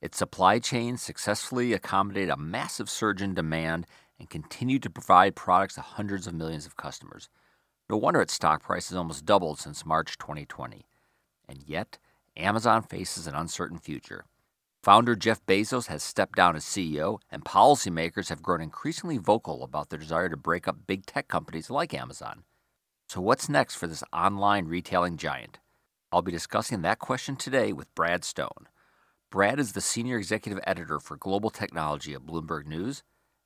Its supply chain successfully accommodated a massive surge in demand and continued to provide products to hundreds of millions of customers. No wonder its stock price has almost doubled since March 2020. And yet, Amazon faces an uncertain future. Founder Jeff Bezos has stepped down as CEO, and policymakers have grown increasingly vocal about their desire to break up big tech companies like Amazon. So, what's next for this online retailing giant? I'll be discussing that question today with Brad Stone. Brad is the senior executive editor for global technology at Bloomberg News,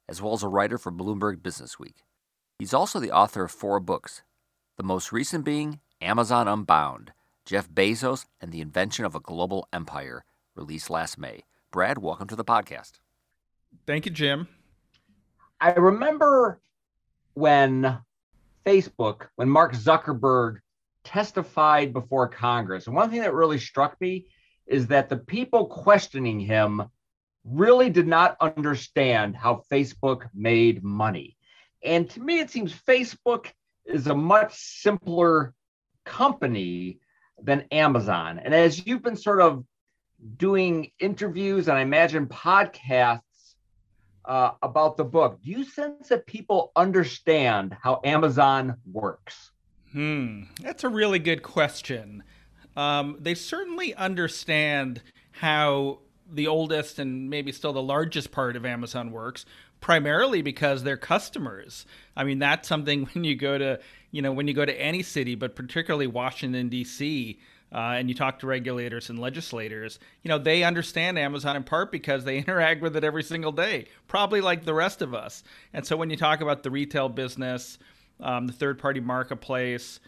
as well as a writer for Bloomberg Businessweek. He's also the author of four books, the most recent being Amazon Unbound Jeff Bezos and the Invention of a Global Empire, released last May. Brad, welcome to the podcast. Thank you, Jim. I remember when Facebook, when Mark Zuckerberg testified before Congress. And one thing that really struck me is that the people questioning him really did not understand how Facebook made money. And to me, it seems Facebook is a much simpler company than Amazon. And as you've been sort of doing interviews and I imagine podcasts uh, about the book. Do you sense that people understand how Amazon works? Hmm, that's a really good question. Um, they certainly understand how the oldest and maybe still the largest part of Amazon works, primarily because they're customers. I mean, that's something when you go to, you know, when you go to any city, but particularly Washington D.C uh, and you talk to regulators and legislators, you know, they understand Amazon in part because they interact with it every single day, probably like the rest of us. And so when you talk about the retail business, um, the third party marketplace,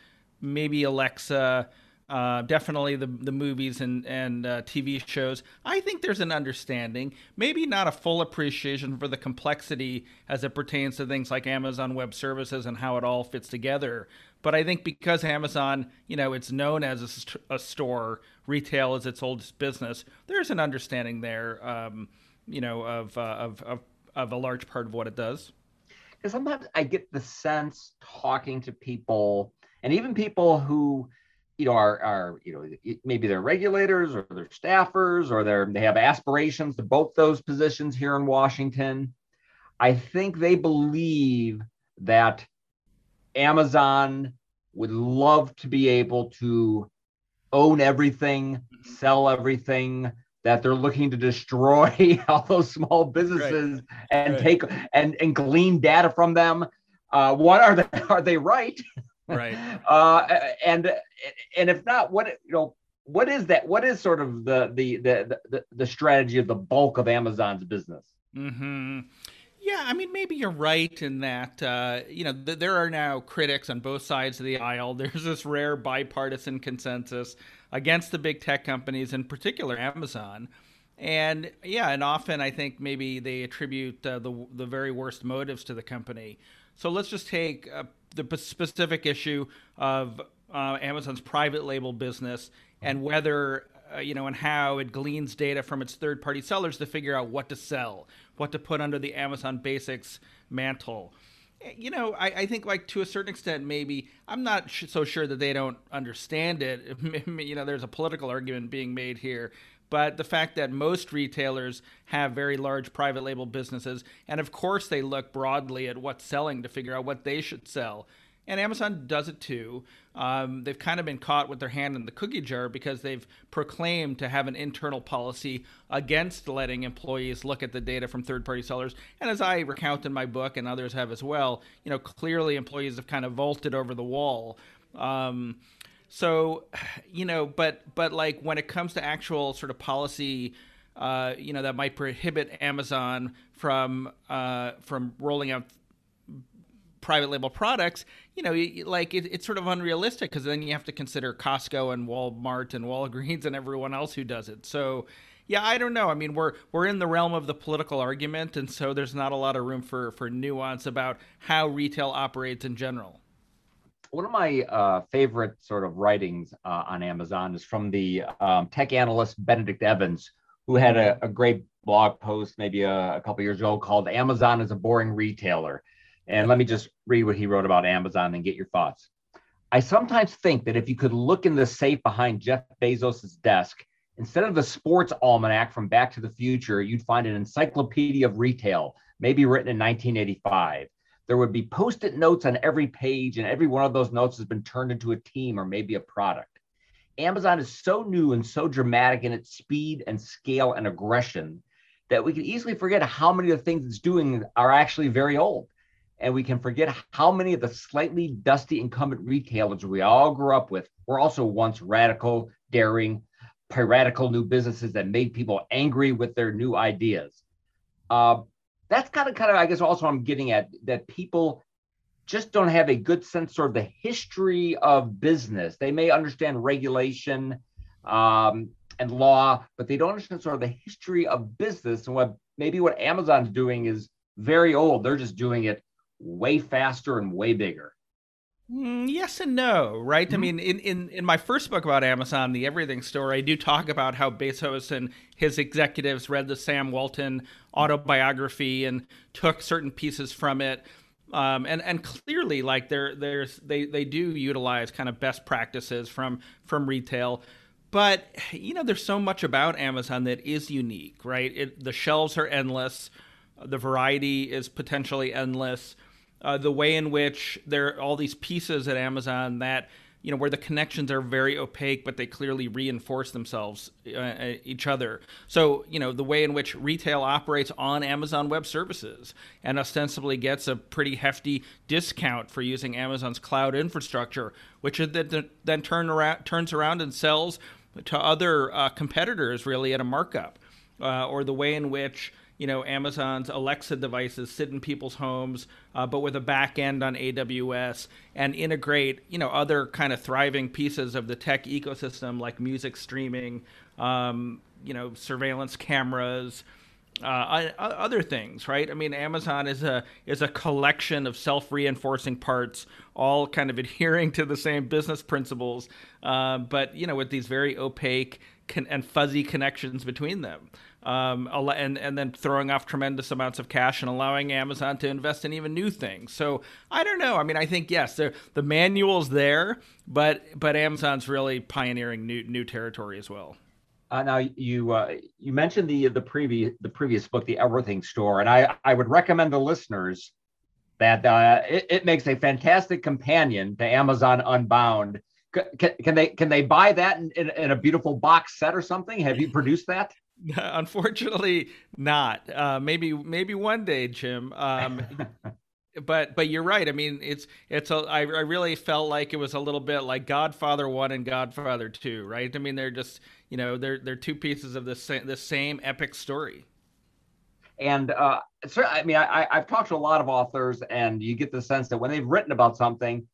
maybe Alexa, uh, definitely the the movies and and uh, TV shows. I think there's an understanding, maybe not a full appreciation for the complexity as it pertains to things like Amazon Web Services and how it all fits together. But I think because Amazon, you know, it's known as a, st- a store, retail is its oldest business. There's an understanding there, um, you know, of, uh, of, of of a large part of what it does. Because sometimes I get the sense talking to people, and even people who, you know, are are you know maybe they're regulators or they're staffers or they're they have aspirations to both those positions here in Washington. I think they believe that Amazon would love to be able to own everything, mm-hmm. sell everything, that they're looking to destroy all those small businesses right. and right. take and, and glean data from them. Uh, what are they are they right? Right. uh, and and if not, what you know, what is that? What is sort of the the the the, the strategy of the bulk of Amazon's business? Hmm. Yeah, I mean, maybe you're right in that, uh, you know, th- there are now critics on both sides of the aisle. There's this rare bipartisan consensus against the big tech companies, in particular Amazon. And yeah, and often I think maybe they attribute uh, the, the very worst motives to the company. So let's just take the specific issue of uh, Amazon's private label business and whether uh, you know, and how it gleans data from its third-party sellers to figure out what to sell, what to put under the Amazon Basics mantle. Eh, you know, I, I think like to a certain extent, maybe I'm not sh- so sure that they don't understand it. you know, there's a political argument being made here, but the fact that most retailers have very large private label businesses, and of course they look broadly at what's selling to figure out what they should sell and Amazon does it too. Um, they've kind of been caught with their hand in the cookie jar because they've proclaimed to have an internal policy against letting employees look at the data from third-party sellers. And as I recount in my book, and others have as well, you know, clearly employees have kind of vaulted over the wall. Um, so, you know, but but like when it comes to actual sort of policy. Uh, you know that might prohibit Amazon from uh, from rolling out private label products, you know, like it, it's sort of unrealistic because then you have to consider Costco and Walmart and Walgreens and everyone else who does it. So, yeah, I don't know. I mean, we're we're in the realm of the political argument, and so there's not a lot of room for for nuance about how retail operates in general. One of my uh, favorite sort of writings uh, on Amazon is from the um, tech analyst Benedict Evans, who had a, a great blog post maybe a, a couple years ago called "Amazon is a boring retailer." And let me just read what he wrote about Amazon and get your thoughts. I sometimes think that if you could look in the safe behind Jeff Bezos' desk Instead of the sports almanac from Back to the Future, you'd find an encyclopedia of retail, maybe written in 1985. There would be post it notes on every page, and every one of those notes has been turned into a team or maybe a product. Amazon is so new and so dramatic in its speed and scale and aggression that we can easily forget how many of the things it's doing are actually very old. And we can forget how many of the slightly dusty incumbent retailers we all grew up with were also once radical, daring, piratical new businesses that made people angry with their new ideas. Uh, that's kind of, kind of, I guess, also I'm getting at that people just don't have a good sense of the history of business. They may understand regulation um, and law, but they don't understand sort of the history of business and what maybe what Amazon's doing is very old. They're just doing it way faster and way bigger. Mm, yes and no, right? Mm-hmm. I mean, in, in, in my first book about Amazon, The Everything Store, I do talk about how Bezos and his executives read the Sam Walton autobiography and took certain pieces from it. Um, and and clearly, like there there's they they do utilize kind of best practices from from retail, but you know there's so much about Amazon that is unique, right? It, the shelves are endless, the variety is potentially endless uh, the way in which there are all these pieces at Amazon that you know where the connections are very opaque but they clearly reinforce themselves uh, uh, each other. So you know the way in which retail operates on amazon web services and ostensibly gets a pretty hefty discount for using amazon's cloud infrastructure which then, then turn around, turns around and sells to other uh, competitors really at a markup uh, or the way in which you know Amazon's Alexa devices sit in people's homes, uh, but with a back end on AWS, and integrate you know other kind of thriving pieces of the tech ecosystem like music streaming, um, you know surveillance cameras. Uh, other things, right? I mean, Amazon is a is a collection of self reinforcing parts, all kind of adhering to the same business principles, uh, but you know, with these very opaque con- and fuzzy connections between them um, and and then throwing off tremendous amounts of cash and allowing Amazon to invest in even new things. So I don't know. I mean, I think yes, the manual's there, but but Amazon's really pioneering new new territory as well. Uh, now you uh, you mentioned the the previous the previous book, the Everything Store, and I I would recommend the listeners that uh, it, it makes a fantastic companion to Amazon Unbound. Can, can they can they buy that in, in, in a beautiful box set or something? Have you produced that? Unfortunately, not. Uh, maybe maybe one day, Jim. Um, but but you're right. I mean, it's it's a. I, I really felt like it was a little bit like Godfather one and Godfather two, right? I mean, they're just you know they're they're two pieces of the same the same epic story. And uh, so, I mean, I, I've talked to a lot of authors, and you get the sense that when they've written about something,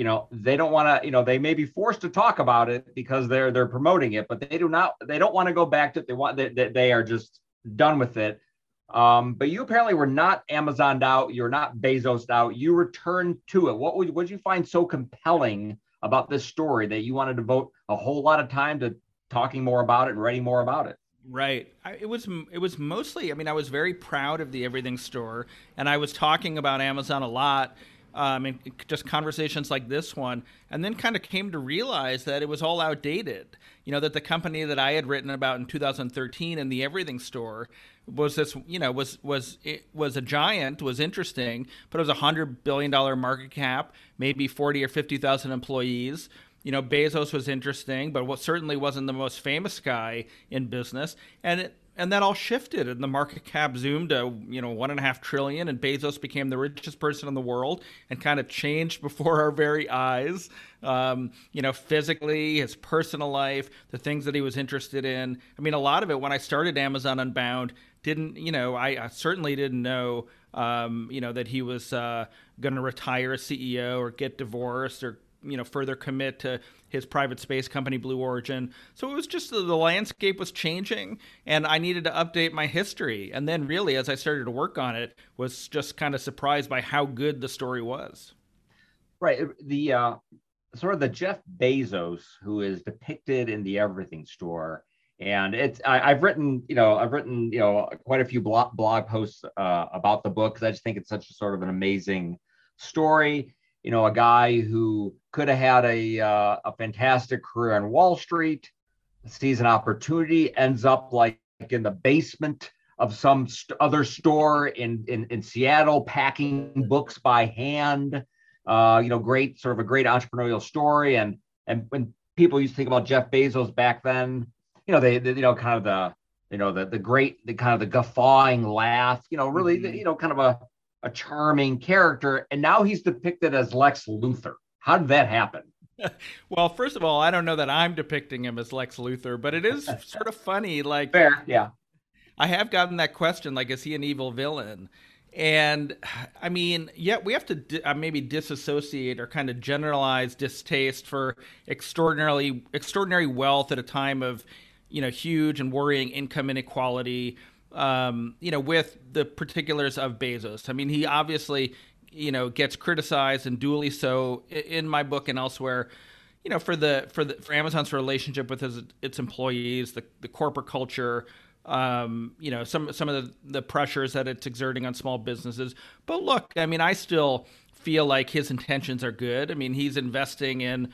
you know they don't want to you know they may be forced to talk about it because they're they're promoting it but they do not they don't want to go back to it they want that they, they, are just done with it um, but you apparently were not amazoned out you're not bezos out you returned to it what would what did you find so compelling about this story that you wanted to devote a whole lot of time to talking more about it and writing more about it Right. I, it was it was mostly. I mean, I was very proud of the Everything Store, and I was talking about Amazon a lot um, and just conversations like this one, and then kind of came to realize that it was all outdated. You know that the company that I had written about in 2013 in the Everything Store was this, you know, was was it was a giant, was interesting, but it was a hundred billion dollar market cap, maybe 40 or 50 thousand employees. You know, Bezos was interesting, but what certainly wasn't the most famous guy in business, and it, and that all shifted and the market cap zoomed to you know one and a half trillion and bezos became the richest person in the world and kind of changed before our very eyes. Um, you know physically his personal life the things that he was interested in. I mean a lot of it when i started amazon unbound didn't you know i, I certainly didn't know um, you know, that he was uh, going to retire as CEO or get divorced or you know further commit to his private space company blue origin. So it was just the, the, landscape was changing and i needed to update my history. And then really as i started to work on it was just kind of surprised by how good the story was. Right the uh, sort of the jeff bezos who is depicted in the everything store. And it's I, have written you know i've written you know quite a few blog, blog posts uh, about the book because i just think it's such a sort of an amazing story you know a guy who could have had a uh, a fantastic career on wall street sees an opportunity ends up like in the basement of some st- other store in, in in seattle packing books by hand uh, you know great sort of a great entrepreneurial story and and when people used to think about jeff bezos back then you know, they, they, you know, kind of the, you know, the the great, the kind of the guffawing laugh, you know, really, mm-hmm. you know, kind of a a charming character, and now he's depicted as Lex Luthor. How did that happen? well, first of all, I don't know that I'm depicting him as Lex Luthor, but it is sort of funny. Like, fair, yeah. I have gotten that question, like, is he an evil villain? And I mean, yeah, we have to di- uh, maybe disassociate or kind of generalize distaste for extraordinarily extraordinary wealth at a time of you know huge and worrying income inequality um, you know with the particulars of Bezos. I mean, he obviously you know gets criticized and duly so in my book and elsewhere. You know, for the for the for Amazon's relationship with his, its employees, the the corporate culture, um, you know, some some of the, the pressures that it's exerting on small businesses. But look, I mean, I still feel like his intentions are good. I mean, he's investing in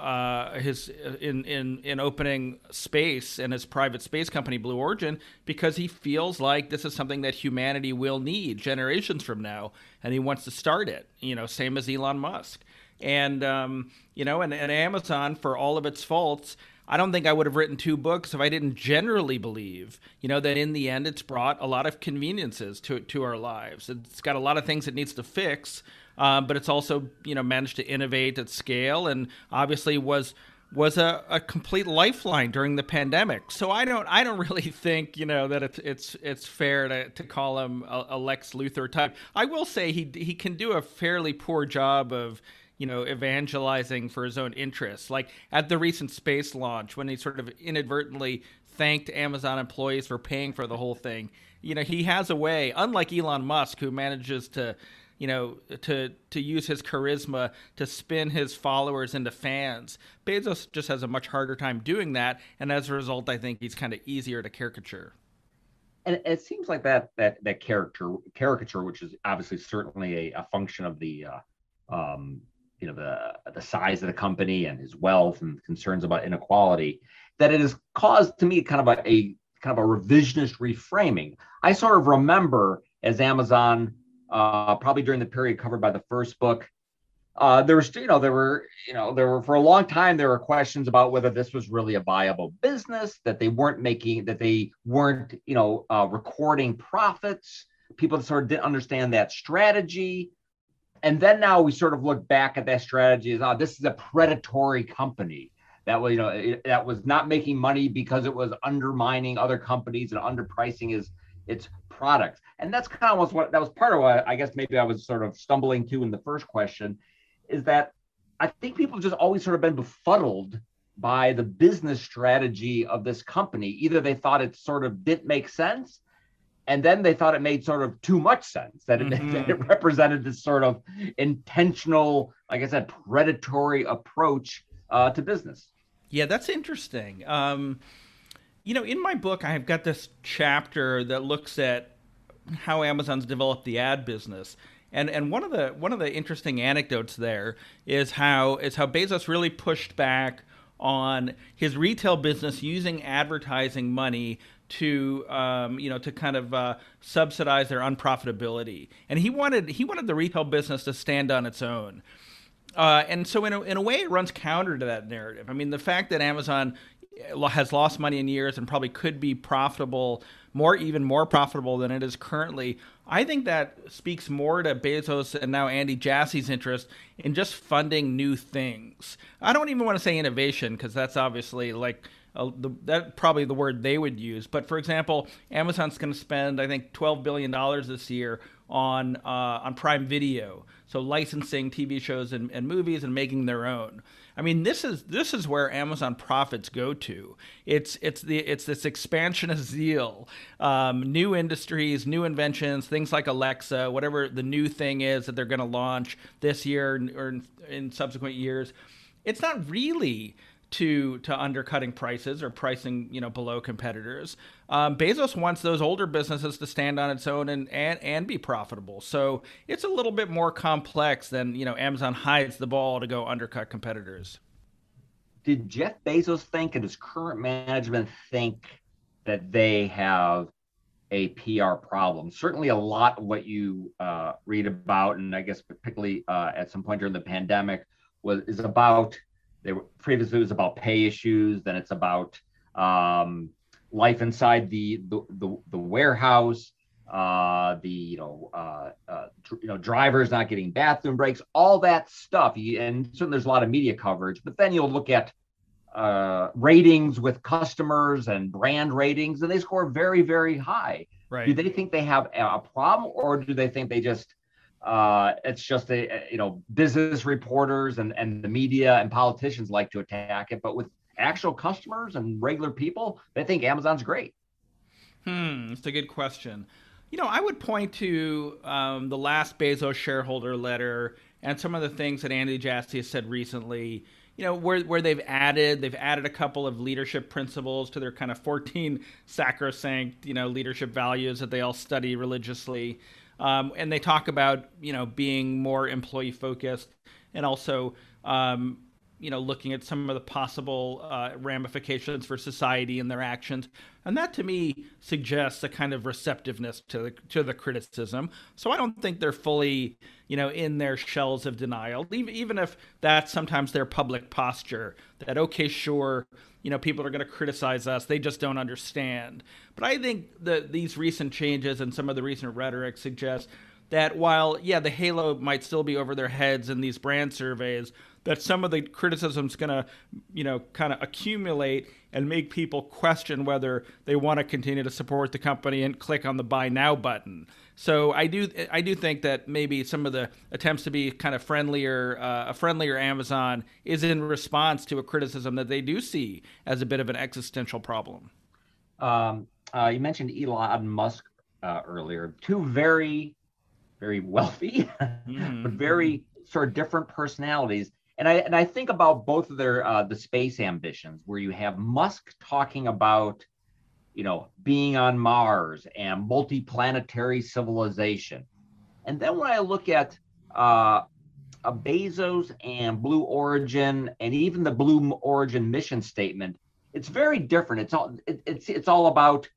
uh, his in in in opening space and his private space company Blue Origin because he feels like this is something that humanity will need generations from now, and he wants to start it. You know, same as Elon Musk, and um, you know, and, and Amazon for all of its faults. I don't think I would have written two books if I didn't generally believe, you know, that in the end it's brought a lot of conveniences to to our lives. It's got a lot of things it needs to fix, um, but it's also you know managed to innovate at scale and obviously was was a, a complete lifeline during the pandemic. So I don't I don't really think you know that it's it's it's fair to, to call him a, a Lex Luthor type. I will say he he can do a fairly poor job of you know evangelizing for his own interests. Like at the recent space launch when he sort of inadvertently thanked Amazon employees for paying for the whole thing. You know, he has a way, unlike Elon Musk, who manages to you know, to to use his charisma to spin his followers into fans. Bezos just has a much harder time doing that, and as a result, I think he's kind of easier to caricature. And it seems like that that that character caricature, which is obviously certainly a, a function of the uh, um, you know the the size of the company and his wealth and concerns about inequality, that it has caused to me kind of a, a kind of a revisionist reframing. I sort of remember as Amazon uh, probably during the period covered by the first book. Uh, there was, you know, there were, you know, there were for a long time there were questions about whether this was really a viable business, that they weren't making, that they weren't, you know, uh, recording profits. People sort of didn't understand that strategy. And then now we sort of look back at that strategy as, oh, this is a predatory company that was, you know, it, that was not making money because it was undermining other companies and underpricing its its products. And that's kind of almost what that was part of what I guess maybe I was sort of stumbling to in the first question is that I think people just always sort of been befuddled by the business strategy of this company. Either they thought it sort of didn't make sense, and then they thought it made sort of too much sense that it, mm-hmm. that it represented this sort of intentional, like I said, predatory approach uh, to business. Yeah, that's interesting. Um, you know, in my book, I've got this chapter that looks at how Amazon's developed the ad business. And and one of the one of the interesting anecdotes there is how is how Bezos really pushed back on his retail business using advertising money to um, you know to kind of uh, subsidize their unprofitability. And he wanted he wanted the retail business to stand on its own. Uh, and so in a, in a way it runs counter to that narrative. I mean the fact that Amazon has lost money in years and probably could be profitable more even more profitable than it is currently i think that speaks more to bezos and now andy jassy's interest in just funding new things. I don't even want to say innovation because that's obviously like uh, the, that probably the word they would use but for example amazon's going to spend i think 12 billion dollars this year on uh, on Prime Video, so licensing TV shows and, and movies and making their own. I mean, this is this is where Amazon profits go to. It's it's the it's this expansion of zeal, um, new industries, new inventions, things like Alexa, whatever the new thing is that they're going to launch this year or in, in subsequent years. It's not really to to undercutting prices or pricing you know below competitors. Um, Bezos wants those older businesses to stand on its own and, and and be profitable. So it's a little bit more complex than you know Amazon hides the ball to go undercut competitors. Did Jeff Bezos think and does current management think that they have a PR problem? Certainly, a lot of what you uh, read about, and I guess particularly uh, at some point during the pandemic, was is about they were previously it was about pay issues. Then it's about um, life inside the the the, the warehouse. Uh, the you know uh, uh, you know drivers not getting bathroom breaks, all that stuff. And certainly there's a lot of media coverage. But then you'll look at uh, ratings with customers and brand ratings, and they score very very high. Right. Do they think they have a problem, or do they think they just uh, it's just a, a, you know business reporters and and the media and politicians like to attack it, but with actual customers and regular people, they think Amazon's great. Hmm, it's a good question. You know, I would point to um, the last Bezos shareholder letter and some of the things that Andy Jassy has said recently. You know, where where they've added they've added a couple of leadership principles to their kind of 14 sacrosanct you know leadership values that they all study religiously. Um, and they talk about you know being more employee focused and also um, you know looking at some of the possible uh, ramifications for society and their actions. And that to me suggests a kind of receptiveness to the to the criticism. So i don't think they're fully you know in their shells of denial. Even, if that's sometimes their public posture that okay sure you know people are going to criticize us they just don't understand. But i think that these recent changes and some of the recent rhetoric suggest that while yeah the halo might still be over their heads in these brand surveys that some of the criticism's going to you know kind of accumulate and make people question whether they want to continue to support the company and click on the buy now button so I do I do think that maybe some of the attempts to be kind of friendlier, uh, a friendlier Amazon is in response to a criticism that they do see as a bit of an existential problem. Um, uh, you mentioned Elon Musk uh, earlier. Two very, very wealthy, mm-hmm. but very sort of different personalities. And I and I think about both of their uh, the space ambitions, where you have Musk talking about you know, being on Mars and multiplanetary civilization. And then when I look at uh, a Bezos and Blue Origin and even the Blue Origin mission statement, it's very different. It's all it, it's it's all about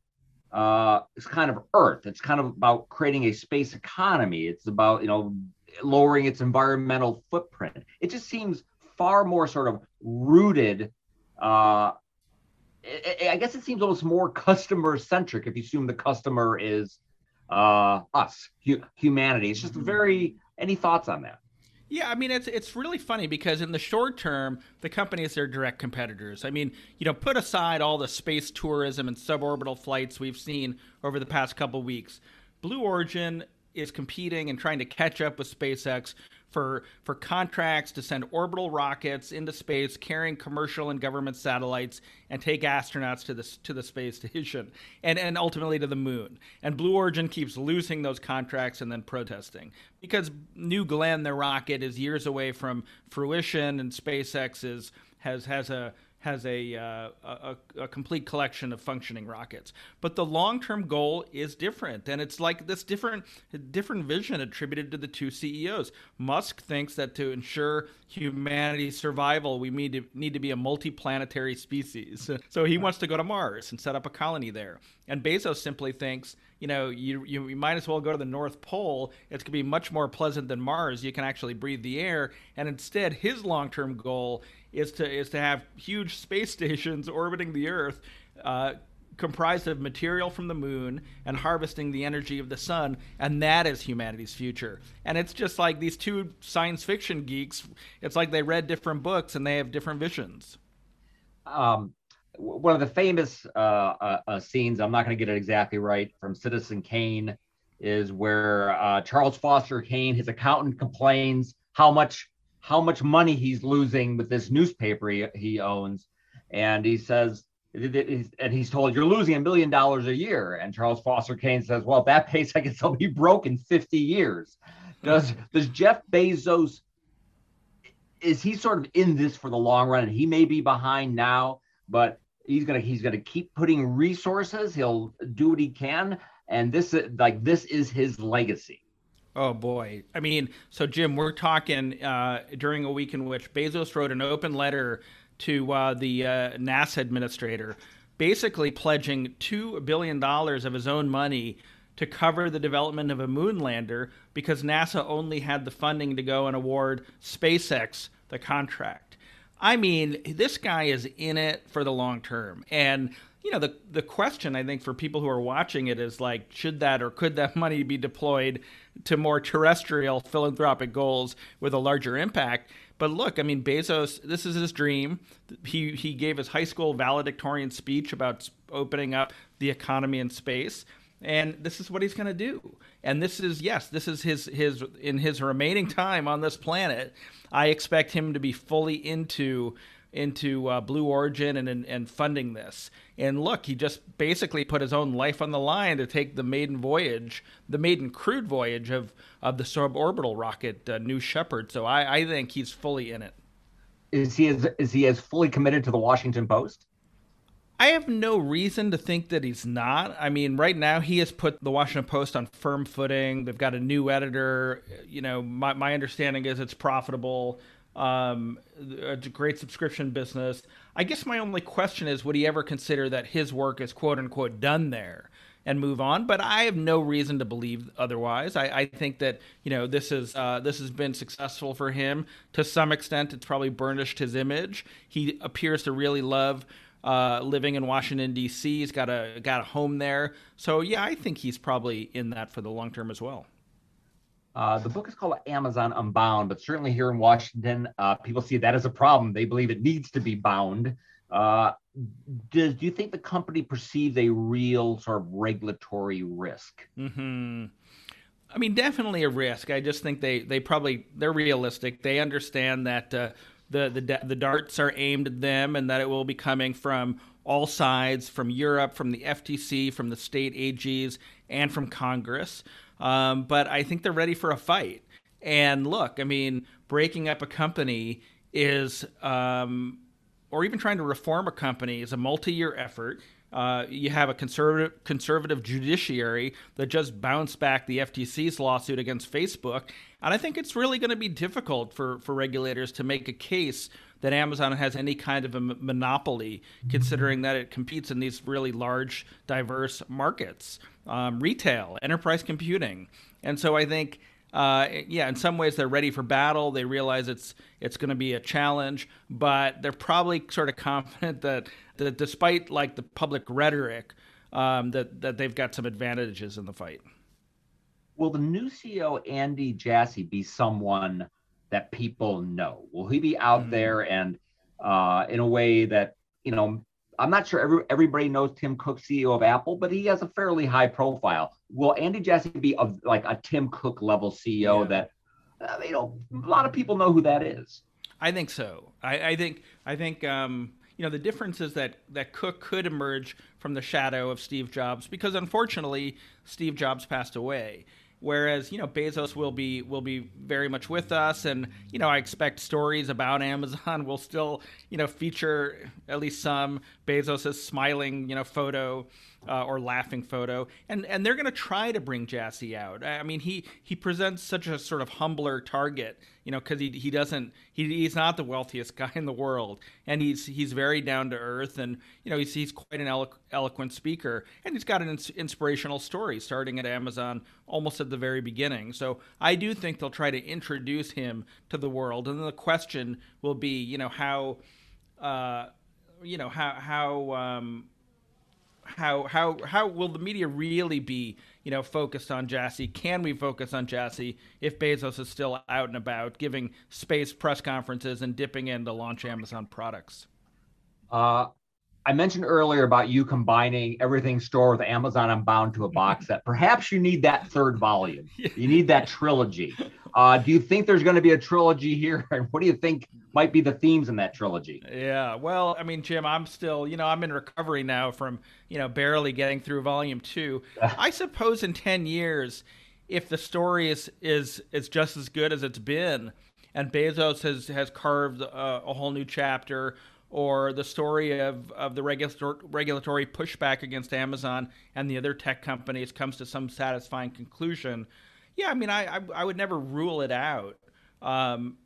uh, it's kind of Earth. It's kind of about creating a space economy. It's about you know lowering its environmental footprint. It just seems far more sort of rooted uh, I guess it seems almost more customer centric if you assume the customer is uh, us, hu- humanity. It's just mm-hmm. very. Any thoughts on that? Yeah, I mean it's it's really funny because in the short term, the companies are direct competitors. I mean, you know, put aside all the space tourism and suborbital flights we've seen over the past couple weeks. Blue Origin is competing and trying to catch up with SpaceX for for contracts to send orbital rockets into space carrying commercial and government satellites and take astronauts to the to the space station and and ultimately to the moon. And Blue Origin keeps losing those contracts and then protesting because New Glenn their rocket is years away from fruition and SpaceX is has has a has a, uh, a, a, complete collection of functioning rockets. But the long term goal is different. And it's like this different, different vision attributed to the two CEOs. Musk thinks that to ensure humanity's survival, we need to, need to be a multiplanetary species. So he wants to go to Mars and set up a colony there. And Bezos simply thinks, you know, you, you, you might as well go to the North Pole. It's going to be much more pleasant than Mars. You can actually breathe the air. And instead, his long term goal is to is to have huge space stations orbiting the Earth, uh, comprised of material from the moon and harvesting the energy of the sun, and that is humanity's future. And it's just like these two science fiction geeks. It's like they read different books and they have different visions. Um, one of the famous uh, uh, uh scenes, I'm not going to get it exactly right, from Citizen Kane is where uh, Charles Foster Kane, his accountant, complains how much how much money he's losing with this newspaper he, he owns, and he says. And he's told you're losing a million dollars a year. And Charles Foster Kane says, "Well, at that pace, I guess I'll be broke in 50 years." Does does Jeff Bezos is he sort of in this for the long run? And he may be behind now, but he's gonna he's gonna keep putting resources. He'll do what he can, and this like this is his legacy. Oh boy! I mean, so Jim, we're talking uh, during a week in which Bezos wrote an open letter to uh, the uh, NASA administrator, basically pledging two billion dollars of his own money to cover the development of a moon lander because NASA only had the funding to go and award SpaceX the contract. I mean, this guy is in it for the long term, and you know, the the question I think for people who are watching it is like, should that or could that money be deployed to more terrestrial philanthropic goals with a larger impact? But look, I mean, Bezos, this is his dream. He he gave his high school valedictorian speech about opening up the economy in space, and this is what he's going to do. And this is yes, this is his his in his remaining time on this planet. I expect him to be fully into into uh, Blue Origin and, and, and funding this. And look, he just basically put his own life on the line to take the maiden voyage, the maiden crewed voyage of of the suborbital rocket uh, New Shepard. So I, I think he's fully in it. Is he as is he as fully committed to the Washington Post? I have no reason to think that he's not. I mean, right now he has put the Washington Post on firm footing. They've got a new editor. You know, my, my understanding is it's profitable um, a great subscription business. I guess my only question is would he ever consider that his work is quote unquote done there and move on? But I have no reason to believe otherwise. I, I think that you know this is uh, this has been successful for him to some extent. It's probably burnished his image. He appears to really love. Uh, living in Washington D.C., he's got a got a home there. So yeah, I think he's probably in that for the long term as well. Uh, the book is called Amazon Unbound, but certainly here in Washington, uh, people see that as a problem. They believe it needs to be bound. Uh, does do you think the company perceives a real sort of regulatory risk? Mm-hmm. I mean, definitely a risk. I just think they they probably they're realistic. They understand that uh, the the the darts are aimed at them, and that it will be coming from all sides, from Europe, from the FTC, from the state AGs, and from Congress. Um, but I think they're ready for a fight. And look, I mean, breaking up a company is, um, or even trying to reform a company is a multi-year effort. Uh, you have a conservative conservative judiciary that just bounced back the FTC's lawsuit against Facebook, and I think it's really going to be difficult for for regulators to make a case that Amazon has any kind of a monopoly, considering that it competes in these really large, diverse markets um, retail, enterprise computing. And so I think, uh, yeah, in some ways they're ready for battle. They realize it's it's going to be a challenge, but they're probably sort of confident that that despite like the public rhetoric, um, that that they've got some advantages in the fight. Will the new CEO Andy Jassy be someone that people know? Will he be out mm-hmm. there and uh, in a way that you know I'm not sure every, everybody knows Tim Cook, CEO of Apple, but he has a fairly high profile. Will Andy Jassy be of like a Tim Cook level CEO yeah. that uh, you know a lot of people know who that is? I think so. I, I think I think um, you know the difference is that that Cook could emerge from the shadow of Steve Jobs because unfortunately Steve Jobs passed away whereas you know Bezos will be will be very much with us, and you know I expect stories about Amazon will still you know feature at least some. Bezos' smiling you know photo uh, or laughing photo, and and they're going to try to bring Jassy out. I mean he he presents such a sort of humbler target you know, because he he doesn't he, he's not the wealthiest guy in the world, and he's he's very down to earth, and you know he's he's quite an elo- eloquent speaker, and he's got an ins- inspirational story starting at Amazon almost at the very beginning. So I do think they'll try to introduce him to the world, and then the question will be, you know, how. Uh, you know how how um, how how how will the media really be you know focused on Jassy? Can we focus on Jassy if Bezos is still out and about giving space press conferences and dipping in to launch Amazon products? Uh, I mentioned earlier about you combining everything store with Amazon Unbound to a box set. Perhaps you need that third volume. You need that trilogy. Uh, do you think there's going to be a trilogy here? And what do you think might be the themes in that trilogy? Yeah, well, I mean, Jim, I'm still, you know, I'm in recovery now from, you know, barely getting through volume two. I suppose in 10 years, if the story is is is just as good as it's been, and Bezos has has carved a, a whole new chapter or the story of, of the regulatory pushback against Amazon and the other tech companies comes to some satisfying conclusion, yeah, I mean, I, I, I would never rule it out. Um,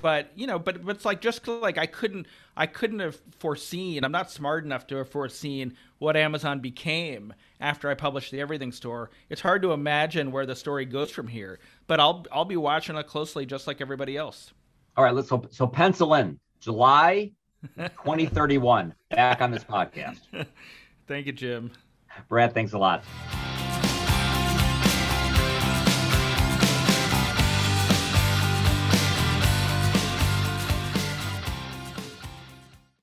but you know, but, but it's like just like I couldn't I couldn't have foreseen. I'm not smart enough to have foreseen what Amazon became after I published the Everything Store. It's hard to imagine where the story goes from here. But I'll I'll be watching it closely, just like everybody else. All right, let's so, so pencil in July 2031 back on this podcast. Thank you, Jim. Brad, thanks a lot.